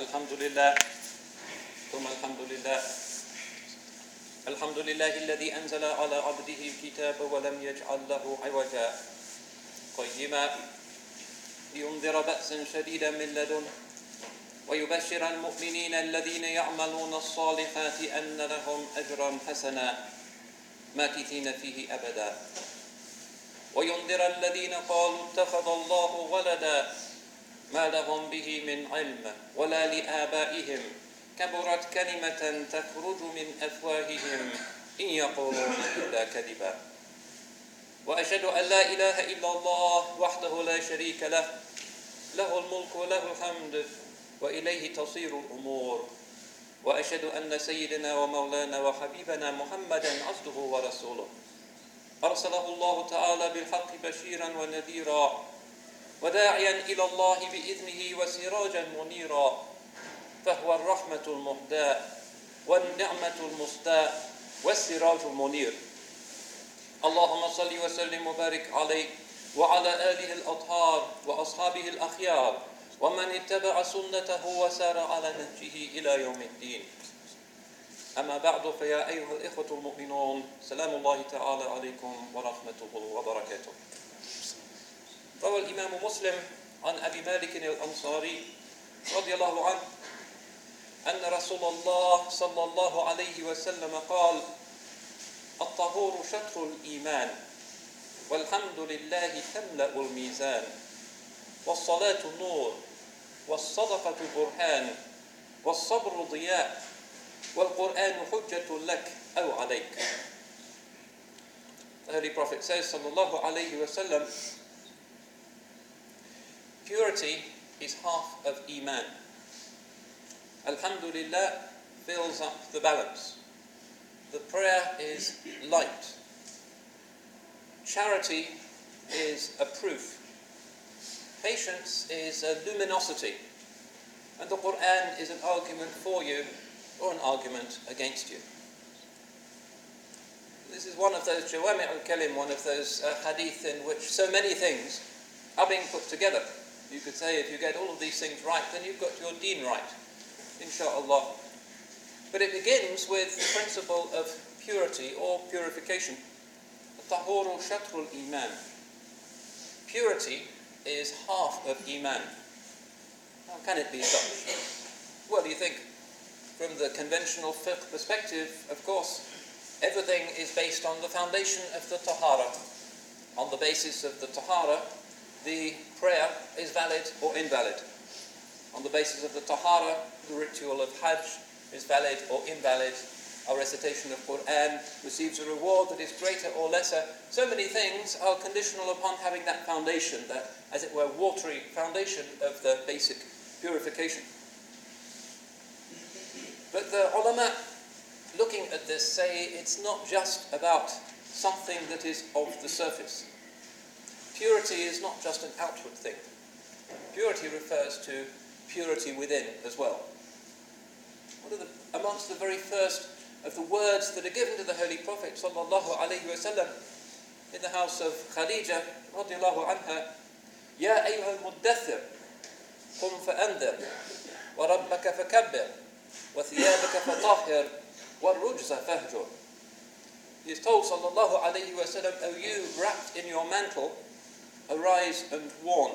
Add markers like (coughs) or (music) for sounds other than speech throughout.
الحمد لله. ثم الحمد لله. الحمد لله الذي أنزل على عبده الكتاب ولم يجعل له عوجا. قيما لينذر بأسا شديدا من لدنه ويبشر المؤمنين الذين يعملون الصالحات أن لهم أجرا حسنا ماكثين فيه أبدا. وينذر الذين قالوا اتخذ الله ولدا ما لهم به من علم ولا لآبائهم. كبرت كلمة تخرج من أفواههم. إن يقولون إلا كذبا. وأشهد أن لا إله إلا الله وحده لا شريك له. له الملك وله الحمد وإليه تصير الأمور. وأشهد أن سيدنا ومولانا وحبيبنا محمدا عبده ورسوله. أرسله الله تعالى بالحق بشيرا ونذيرا. وداعيا إلى الله بإذنه وسراجا منيرا فهو الرحمة المهداة والنعمة المستاء والسراج المنير. اللهم صل وسلم وبارك عليه وعلى آله الأطهار وأصحابه الأخيار ومن اتبع سنته وسار على نهجه إلى يوم الدين. أما بعد فيا أيها الإخوة المؤمنون سلام الله تعالى عليكم ورحمته وبركاته. روى الإمام مسلم عن أبي مالك الأنصاري رضي الله عنه أن رسول الله صلى الله عليه وسلم قال الطهور شطر الإيمان والحمد لله تملأ الميزان والصلاة نور والصدقة برهان والصبر ضياء والقرآن حجة لك أو عليك. The Holy Prophet says, sallallahu alayhi wasallam, purity is half of Iman. Alhamdulillah fills up the balance. The prayer is light. Charity is a proof. Patience is a luminosity. And the Quran is an argument for you or an argument against you. This is one of those Jawami al Kalim, one of those uh, hadith in which so many things are being put together. You could say if you get all of these things right, then you've got your deen right, inshallah. But it begins with the principle of purity or purification. Tahuru shatrul iman. Purity is half of iman. How can it be such? Well, you think from the conventional fiqh perspective, of course, everything is based on the foundation of the tahara. On the basis of the tahara, the prayer is valid or invalid. On the basis of the tahara, the ritual of hajj is valid or invalid. Our recitation of Quran receives a reward that is greater or lesser. So many things are conditional upon having that foundation, that, as it were, watery foundation of the basic purification. But the ulama, looking at this, say it's not just about something that is of the surface. Purity is not just an outward thing. Purity refers to purity within as well. One of the, amongst the very first of the words that are given to the Holy Prophet sallallahu alaihi wasallam in the house of Khadija radiallahu anha, يا أيها المدثر قم فأنذر وربك فكبر وثيابك فطهر والرجز فهجر He is told sallallahu alayhi wa sallam, O you wrapped in your mantle, arise and warn,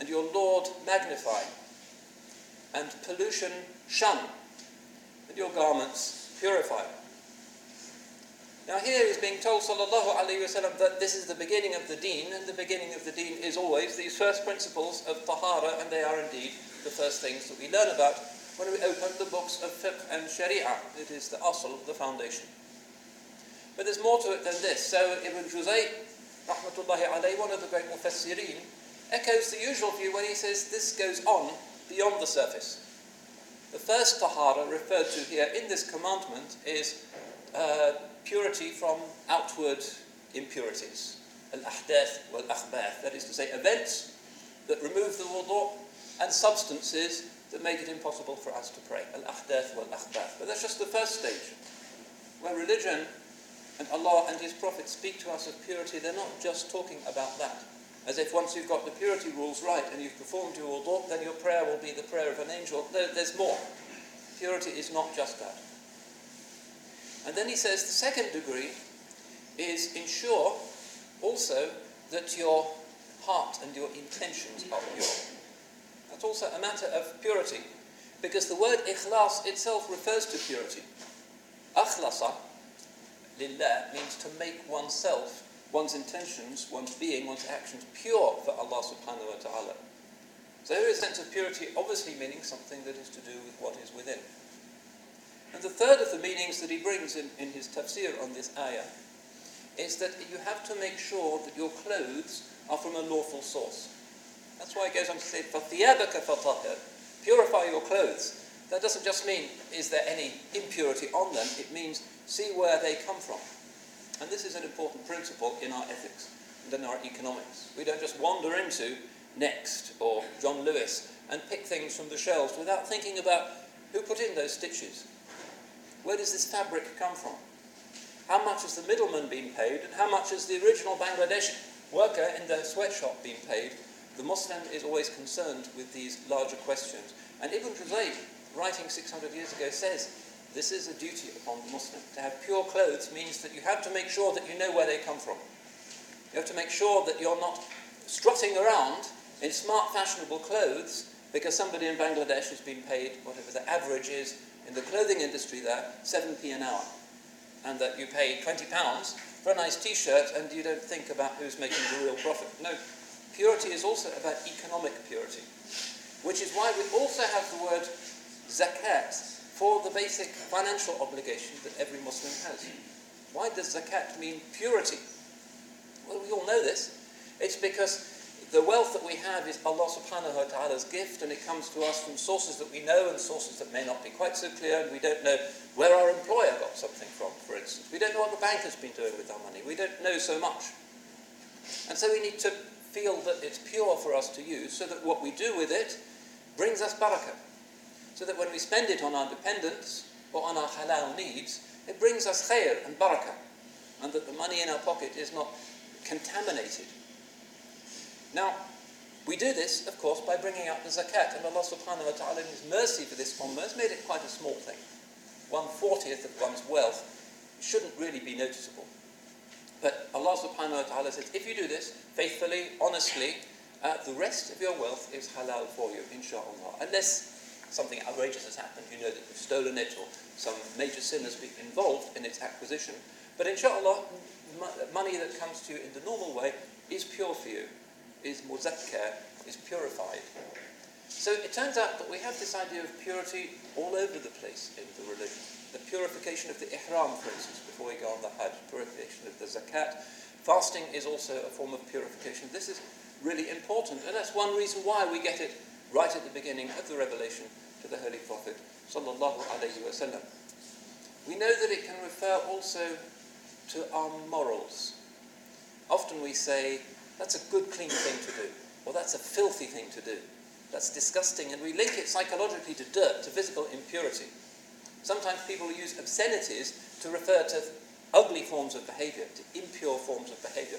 and your Lord magnify, and pollution shun, and your garments purify. Now here he's being told sallallahu alayhi wa sallam that this is the beginning of the deen, and the beginning of the deen is always these first principles of tahara, and they are indeed the first things that we learn about when we open the books of fiqh and sharia. It is the asl, the foundation. But there's more to it than this. So Ibn Juzay, rahmatullahi alayhi, one of the great mufassirin, echoes the usual view when he says this goes on beyond the surface. The first tahara referred to here in this commandment is uh, purity from outward impurities. Al-ahdath wal-akhbath. That is to say, events that remove the wudu and substances that make it impossible for us to pray. Al-ahdath wal-akhbath. But that's just the first stage. Where religion and Allah and His Prophet speak to us of purity, they're not just talking about that. as if once you've got the purity rules right and you've performed your wudu, then your prayer will be the prayer of an angel. No, there's more. Purity is not just that. And then he says the second degree is ensure also that your heart and your intentions are pure. That's also a matter of purity, because the word ikhlas itself refers to purity. Akhlasa, lillah, means to make oneself, one's intentions, one's being, one's actions pure for Allah subhanahu wa ta'ala. So there is a sense of purity obviously meaning something that is to do with what is within. And the third of the meanings that he brings in, in his tafsir on this ayah is that you have to make sure that your clothes are from a lawful source. That's why it goes on to say, فَثِيَابَكَ فَطَهِرْ Purify your clothes. that doesn't just mean, is there any impurity on them? It means, see where they come from. And this is an important principle in our ethics and in our economics. We don't just wander into Next or John Lewis and pick things from the shelves without thinking about who put in those stitches. Where does this fabric come from? How much has the middleman been paid and how much has the original Bangladeshi worker in the sweatshop been paid? The Muslim is always concerned with these larger questions. And Ibn Juzayy, writing 600 years ago, says this is a duty upon the Muslim. To have pure clothes means that you have to make sure that you know where they come from. You have to make sure that you're not strutting around in smart, fashionable clothes because somebody in Bangladesh has been paid whatever the average is in the clothing industry there, 7p an hour. And that you pay 20 pounds for a nice t-shirt and you don't think about who's making the real profit. No, purity is also about economic purity, which is why we also have the word zakat for the basic financial obligation that every Muslim has. Why does zakat mean purity? Well, we all know this. It's because the wealth that we have is Allah subhanahu wa ta'ala's gift and it comes to us from sources that we know and sources that may not be quite so clear and we don't know where our employer got something from, for instance. We don't know what the bank has been doing with our money. We don't know so much. And so we need to feel that it's pure for us to use so that what we do with it brings us barakah so that when we spend it on our dependents or on our halal needs, it brings us khair and barakah, and that the money in our pocket is not contaminated. Now, we do this, of course, by bringing out the zakat, and Allah subhanahu wa ta'ala, in His mercy for this ummah, has made it quite a small thing. One fortieth of one's wealth shouldn't really be noticeable. But Allah subhanahu wa ta'ala says, if you do this faithfully, honestly, uh, the rest of your wealth is halal for you, inshallah. Unless something outrageous has happened, you know that you've stolen it or some major sin has been involved in its acquisition. But inshallah, money that comes to you in the normal way is pure for you, is muzakkar, is purified. So it turns out that we have this idea of purity all over the place in the religion. The purification of the ihram, for instance, before we go on the hajj, purification of the zakat. Fasting is also a form of purification. This is really important, and that's one reason why we get it right at the beginning of the revelation to the Holy Prophet sallallahu alaihi wasallam. We know that it can refer also to our morals. Often we say, that's a good, clean thing to do, or that's a filthy thing to do. That's disgusting, and we link it psychologically to dirt, to physical impurity. Sometimes people use obscenities to refer to ugly forms of behavior, to impure forms of behavior.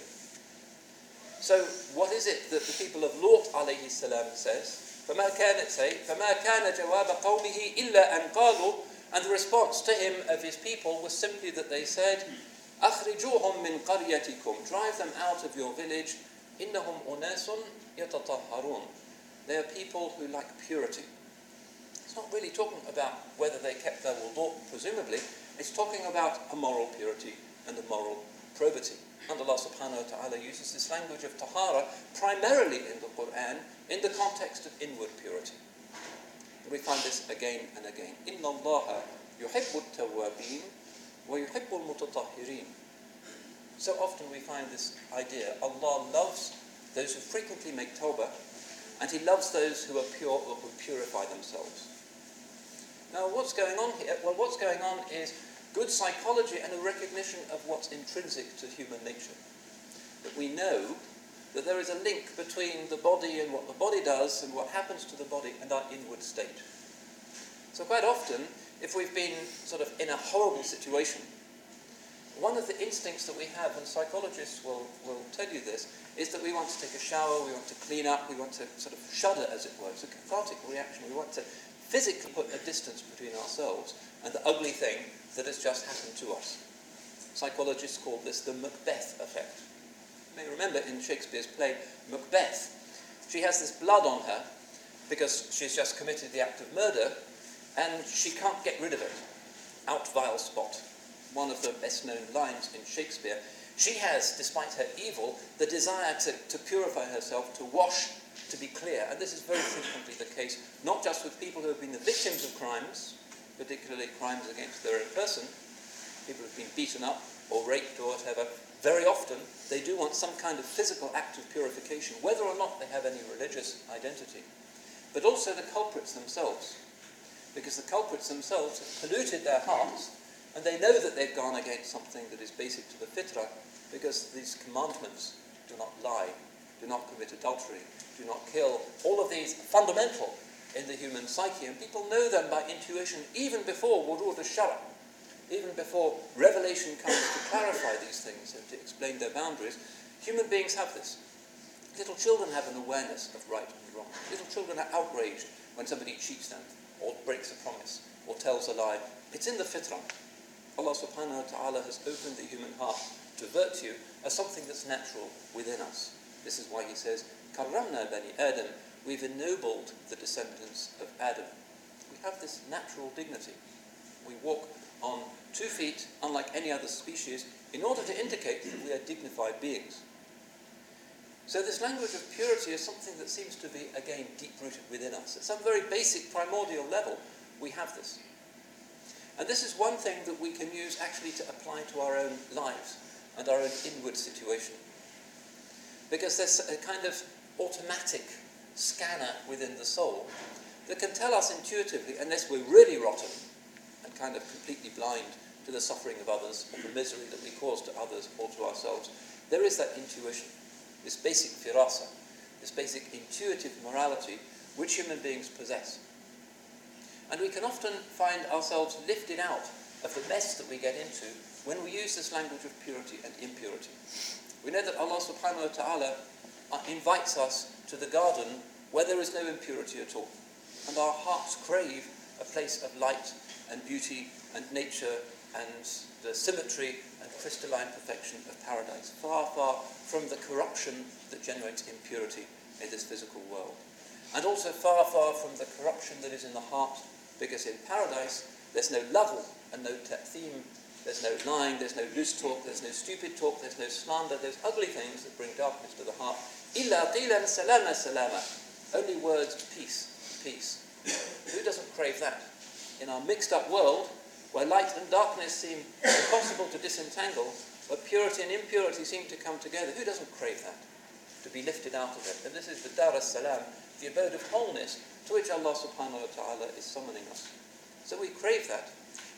So, what is it that the people of Lut alayhi salam says? فما كان say فما كان جواب قومه إلا أن قالوا and the response to him of his people was simply that they said أخرجوهم من قريتكم drive them out of your village إنهم أناس يتطهرون they are people who like purity it's not really talking about whether they kept their wudu presumably it's talking about a moral purity and a moral probity and Allah subhanahu wa ta'ala uses this language of tahara primarily in the Quran in the context of inward purity. We find this again and again. إِنَّ اللَّهَ يُحِبُّ التَّوَّابِينَ وَيُحِبُّ الْمُتَطَهِّرِينَ So often we find this idea. Allah loves those who frequently make tawbah, and He loves those who are pure or who purify themselves. Now, what's going on here? Well, what's going on is good psychology and a recognition of what's intrinsic to human nature. That we know that there is a link between the body and what the body does and what happens to the body and our inward state. So quite often, if we've been sort of in a horrible situation, one of the instincts that we have, and psychologists will, will tell you this, is that we want to take a shower, we want to clean up, we want to sort of shudder, as it were. It's a cathartic reaction. We want to physically put a distance between ourselves and the ugly thing that has just happened to us. Psychologists call this the Macbeth effect. You may remember in Shakespeare's play Macbeth, she has this blood on her because she's just committed the act of murder and she can't get rid of it. Out vile spot. One of the best known lines in Shakespeare. She has, despite her evil, the desire to, to purify herself, to wash, to be clear. And this is very frequently the case, not just with people who have been the victims of crimes, particularly crimes against their own person, people who've been beaten up or raped or whatever. Very often, they do want some kind of physical act of purification, whether or not they have any religious identity. But also the culprits themselves because the culprits themselves have polluted their hearts and they know that they've gone against something that is basic to the fitrah because these commandments do not lie, do not commit adultery, do not kill. All of these fundamental in the human psyche, and people know them by intuition even before wurud al-shara, even before revelation comes to clarify these things and to explain their boundaries. Human beings have this. Little children have an awareness of right and wrong. Little children are outraged when somebody cheats them or breaks a promise, or tells a lie. It's in the fitrah. Allah subhanahu wa ta'ala has opened the human heart to virtue as something that's natural within us. This is why he says, Karramna bani Adam, we've ennobled the descendants of Adam. We have this natural dignity. We walk on two feet, unlike any other species, in order to indicate that we are dignified beings. So this language of purity is something that seems to be, again, deep-rooted within us. At some very basic, primordial level, we have this. And this is one thing that we can use actually to apply to our own lives and our own inward situation. Because there's a kind of automatic scanner within the soul that can tell us intuitively, unless we're really rotten and kind of completely blind to the suffering of others or the misery that we cause to others or to ourselves, there is that intuition this basic firasa, this basic intuitive morality which human beings possess. And we can often find ourselves lifted out of the mess that we get into when we use this language of purity and impurity. We know that Allah subhanahu wa ta'ala uh, invites us to the garden where there is no impurity at all. And our hearts crave a place of light and beauty and nature and the symmetry and crystalline perfection of paradise, far, far from the corruption that generates impurity in this physical world. And also far, far from the corruption that is in the heart, because in paradise there's no love and no ta'thim, there's no lying, there's no loose talk, there's no stupid talk, there's no slander, there's ugly things that bring darkness to the heart. Illa qilan salama salama. Only words, peace, peace. Who doesn't crave that? In our mixed up world, where light and darkness seem impossible to disentangle, but purity and impurity seem to come together. Who doesn't crave that? To be lifted out of it. And this is the Dar as Salam, the abode of wholeness, to which Allah subhanahu wa ta'ala is summoning us. So we crave that.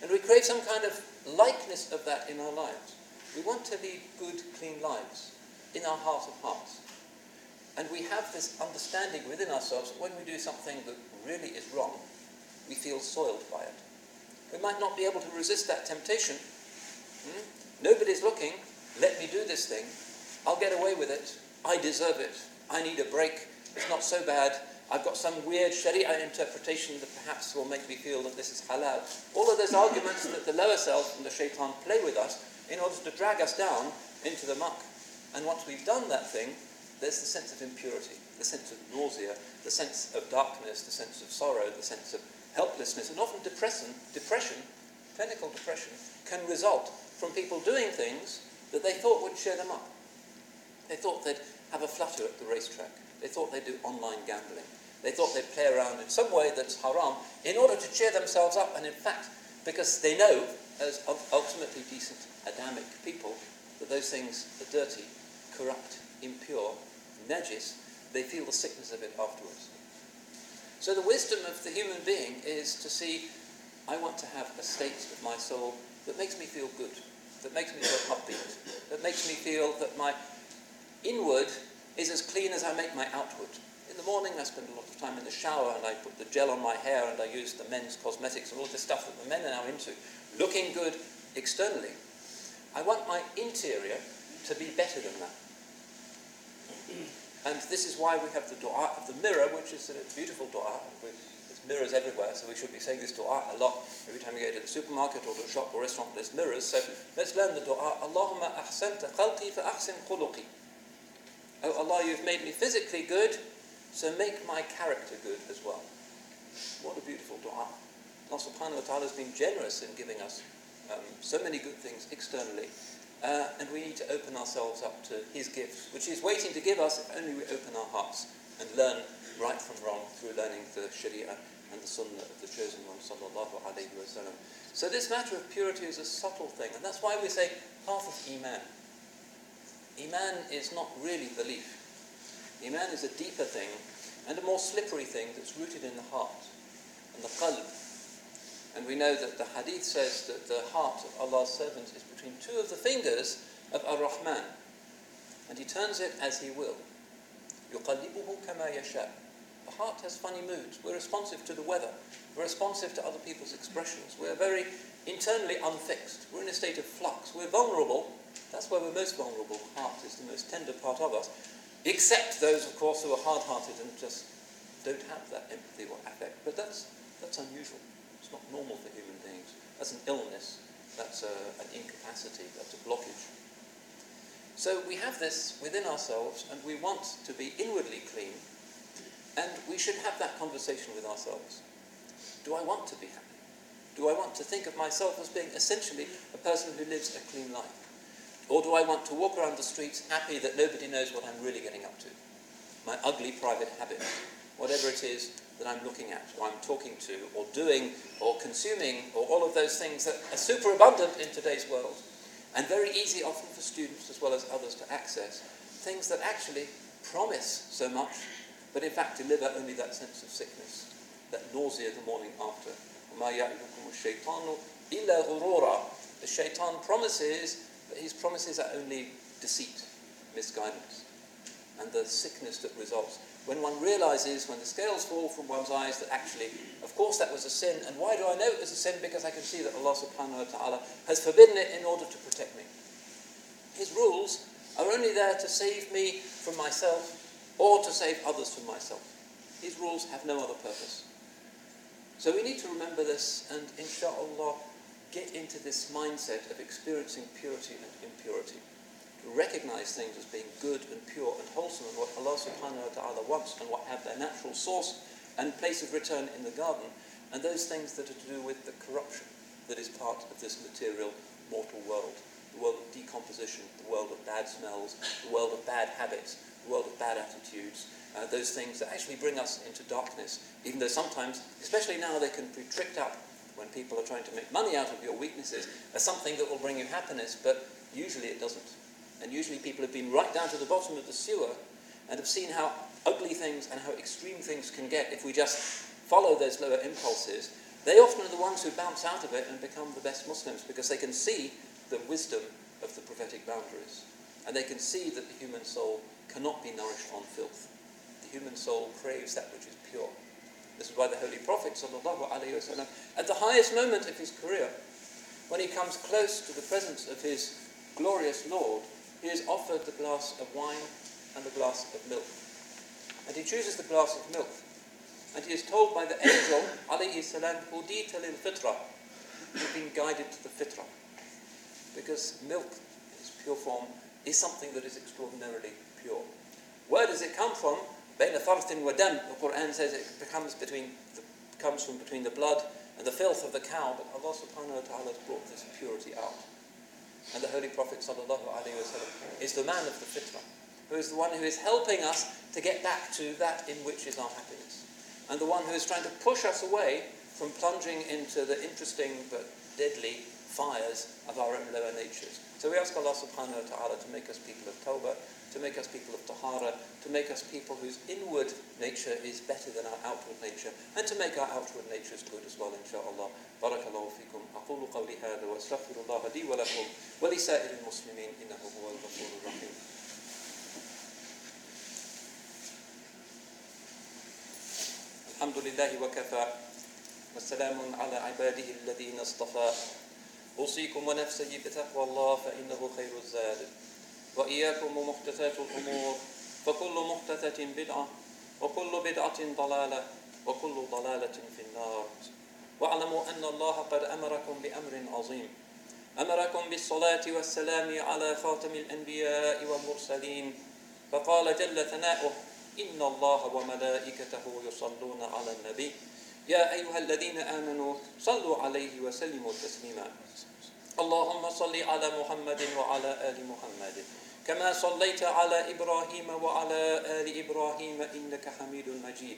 And we crave some kind of likeness of that in our lives. We want to lead good, clean lives in our heart of hearts. And we have this understanding within ourselves that when we do something that really is wrong, we feel soiled by it. We might not be able to resist that temptation. Hmm? Nobody's looking. Let me do this thing. I'll get away with it. I deserve it. I need a break. It's not so bad. I've got some weird Sharia interpretation that perhaps will make me feel that this is halal. All of those arguments that the lower self and the shaitan play with us in order to drag us down into the muck. And once we've done that thing, there's the sense of impurity, the sense of nausea, the sense of darkness, the sense of sorrow, the sense of helplessness, and often depression, depression, clinical depression, can result from people doing things that they thought would cheer them up. They thought they'd have a flutter at the racetrack. They thought they'd do online gambling. They thought they'd play around in some way that's haram in order to cheer themselves up. And in fact, because they know, as ultimately decent Adamic people, that those things are dirty, corrupt, impure, najis, they feel the sickness of it afterwards. So the wisdom of the human being is to see, I want to have a state of my soul that makes me feel good, that makes me feel upbeat, that makes me feel that my inward is as clean as I make my outward. In the morning, I spend a lot of time in the shower and I put the gel on my hair and I use the men's cosmetics and all this stuff that the men are now into, looking good externally. I want my interior to be better than that. And this is why we have the dua of the mirror, which is a beautiful dua. There's mirrors everywhere, so we should be saying this dua a lot every time we go to the supermarket or the shop or restaurant. There's mirrors, so let's learn the dua. Allahumma ahsanta khalqi fa ahsin khuluqi. Oh Allah, you've made me physically good, so make my character good as well. What a beautiful dua. Allah subhanahu wa ta'ala has been generous in giving us um, so many good things externally. Uh, and we need to open ourselves up to His gifts, which He's waiting to give us if only we open our hearts and learn right from wrong through learning the Sharia and the Sunnah of the Chosen One, sallallahu alayhi wasallam. So this matter of purity is a subtle thing, and that's why we say half of Iman. Iman is not really belief. Iman is a deeper thing and a more slippery thing that's rooted in the heart and the qalb. And we know that the hadith says that the heart of Allah's servant is between two of the fingers of Ar-Rahman. And He turns it as He will. يُقَلِّبُهُ كَمَا يَشَاءُ The heart has funny moods. We're responsive to the weather. We're responsive to other people's expressions. We're very internally unfixed. We're in a state of flux. We're vulnerable. that's where we're most vulnerable. Heart is the most tender part of us. Except those, of course, who are hard-hearted and just don't have that empathy or affect. But that's, that's unusual. It's not normal for human beings. That's an illness. That's a, an incapacity. That's a blockage. So we have this within ourselves and we want to be inwardly clean and we should have that conversation with ourselves. Do I want to be happy? Do I want to think of myself as being essentially a person who lives a clean life? Or do I want to walk around the streets happy that nobody knows what I'm really getting up to? My ugly private habit, whatever it is that I'm looking at, or I'm talking to, or doing, or consuming, or all of those things that are super abundant in today's world, and very easy often for students as well as others to access, things that actually promise so much, but in fact deliver only that sense of sickness, that nausea the morning after. The shaitan promises but his promises are only deceit, misguidance, and the sickness that results. When one realizes, when the scales fall from one's eyes, that actually, of course, that was a sin. And why do I know it was a sin? Because I can see that Allah subhanahu wa ta'ala has forbidden it in order to protect me. His rules are only there to save me from myself or to save others from myself. His rules have no other purpose. So we need to remember this, and inshallah, get into this mindset of experiencing purity and impurity. To recognize things as being good and pure and wholesome and what Allah subhanahu wa ta'ala wants and what have their natural source and place of return in the garden, and those things that are to do with the corruption that is part of this material, mortal world. The world of decomposition, the world of bad smells, the world of bad habits, the world of bad attitudes, uh, those things that actually bring us into darkness, even though sometimes, especially now, they can be tricked up when people are trying to make money out of your weaknesses as something that will bring you happiness, but usually it doesn't. And usually people have been right down to the bottom of the sewer and have seen how ugly things and how extreme things can get if we just follow those lower impulses. They often are the ones who bounce out of it and become the best Muslims because they can see the wisdom of the prophetic boundaries. And they can see that the human soul cannot be nourished on filth. The human soul craves that which is pure. This is why the Holy Prophet وسلم, at the highest moment of his career, when he comes close to the presence of his glorious Lord, he is offered the glass of wine and the glass of milk. And he chooses the glass of milk. And he is told by the angel, (coughs) alayhi salam, Udita lil fitra. You've been guided to the fitra. Because milk, in its pure form, is something that is extraordinarily pure. Where does it come from? بين فرث ودم, the Quran says it becomes between the, comes from between the blood and the filth of the cow, but Allah subhanahu wa ta'ala has brought this purity out. And the Holy Prophet وسلم, is the man of the fitra, who is the one who is helping us to get back to that in which is our happiness, and the one who is trying to push us away from plunging into the interesting but deadly fires of our own lower natures. So we ask Allah subhanahu wa ta'ala to make us people of tawbah, to make us people of tahara, to make us people whose inward nature is better than our outward nature, and to make our outward natures good as well, inshallah. بارك الله فيكم أقول قولي هذا وأستغفر الله لي ولكم ولسائر المسلمين إنه هو الغفور الرحيم الحمد لله وكفى والسلام على عباده الذين اصطفى أوصيكم ونفسي بتقوى الله فإنه خير الزاد. وإياكم ومحدثات الأمور فكل محدثة بدعة وكل بدعة ضلالة وكل ضلالة في النار. واعلموا أن الله قد أمركم بأمر عظيم. أمركم بالصلاة والسلام على خاتم الأنبياء والمرسلين. فقال جل ثناؤه إن الله وملائكته يصلون على النبي. يا أيها الذين آمنوا صلوا عليه وسلموا تسليما. اللهم صل على محمد وعلى آل محمد. كما صليت على إبراهيم وعلى آل إبراهيم إنك حميد مجيد.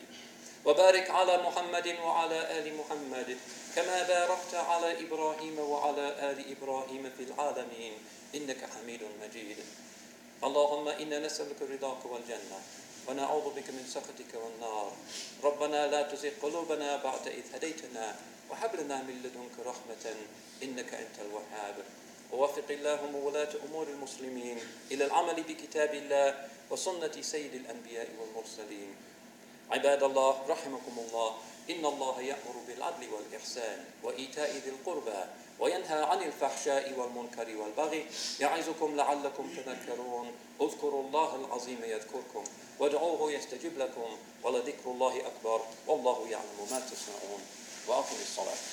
وبارك على محمد وعلى آل محمد. كما باركت على إبراهيم وعلى آل إبراهيم في العالمين. إنك حميد مجيد. اللهم إنا نسألك رضاك والجنة. ونعوذ بك من سخطك والنار. ربنا لا تزغ قلوبنا بعد إذ هديتنا وهب لنا من لدنك رحمة إنك أنت الوهاب. ووفق اللهم ولاة أمور المسلمين إلى العمل بكتاب الله وسنة سيد الأنبياء والمرسلين. عباد الله رحمكم الله. إن الله يأمر بالعدل والإحسان وإيتاء ذي القربى وينهى عن الفحشاء والمنكر والبغي يعظكم لعلكم تذكرون. اذكروا الله العظيم يذكركم وادعوه يستجب لكم ولذكر الله أكبر والله يعلم ما تصنعون. وأقم الصلاة.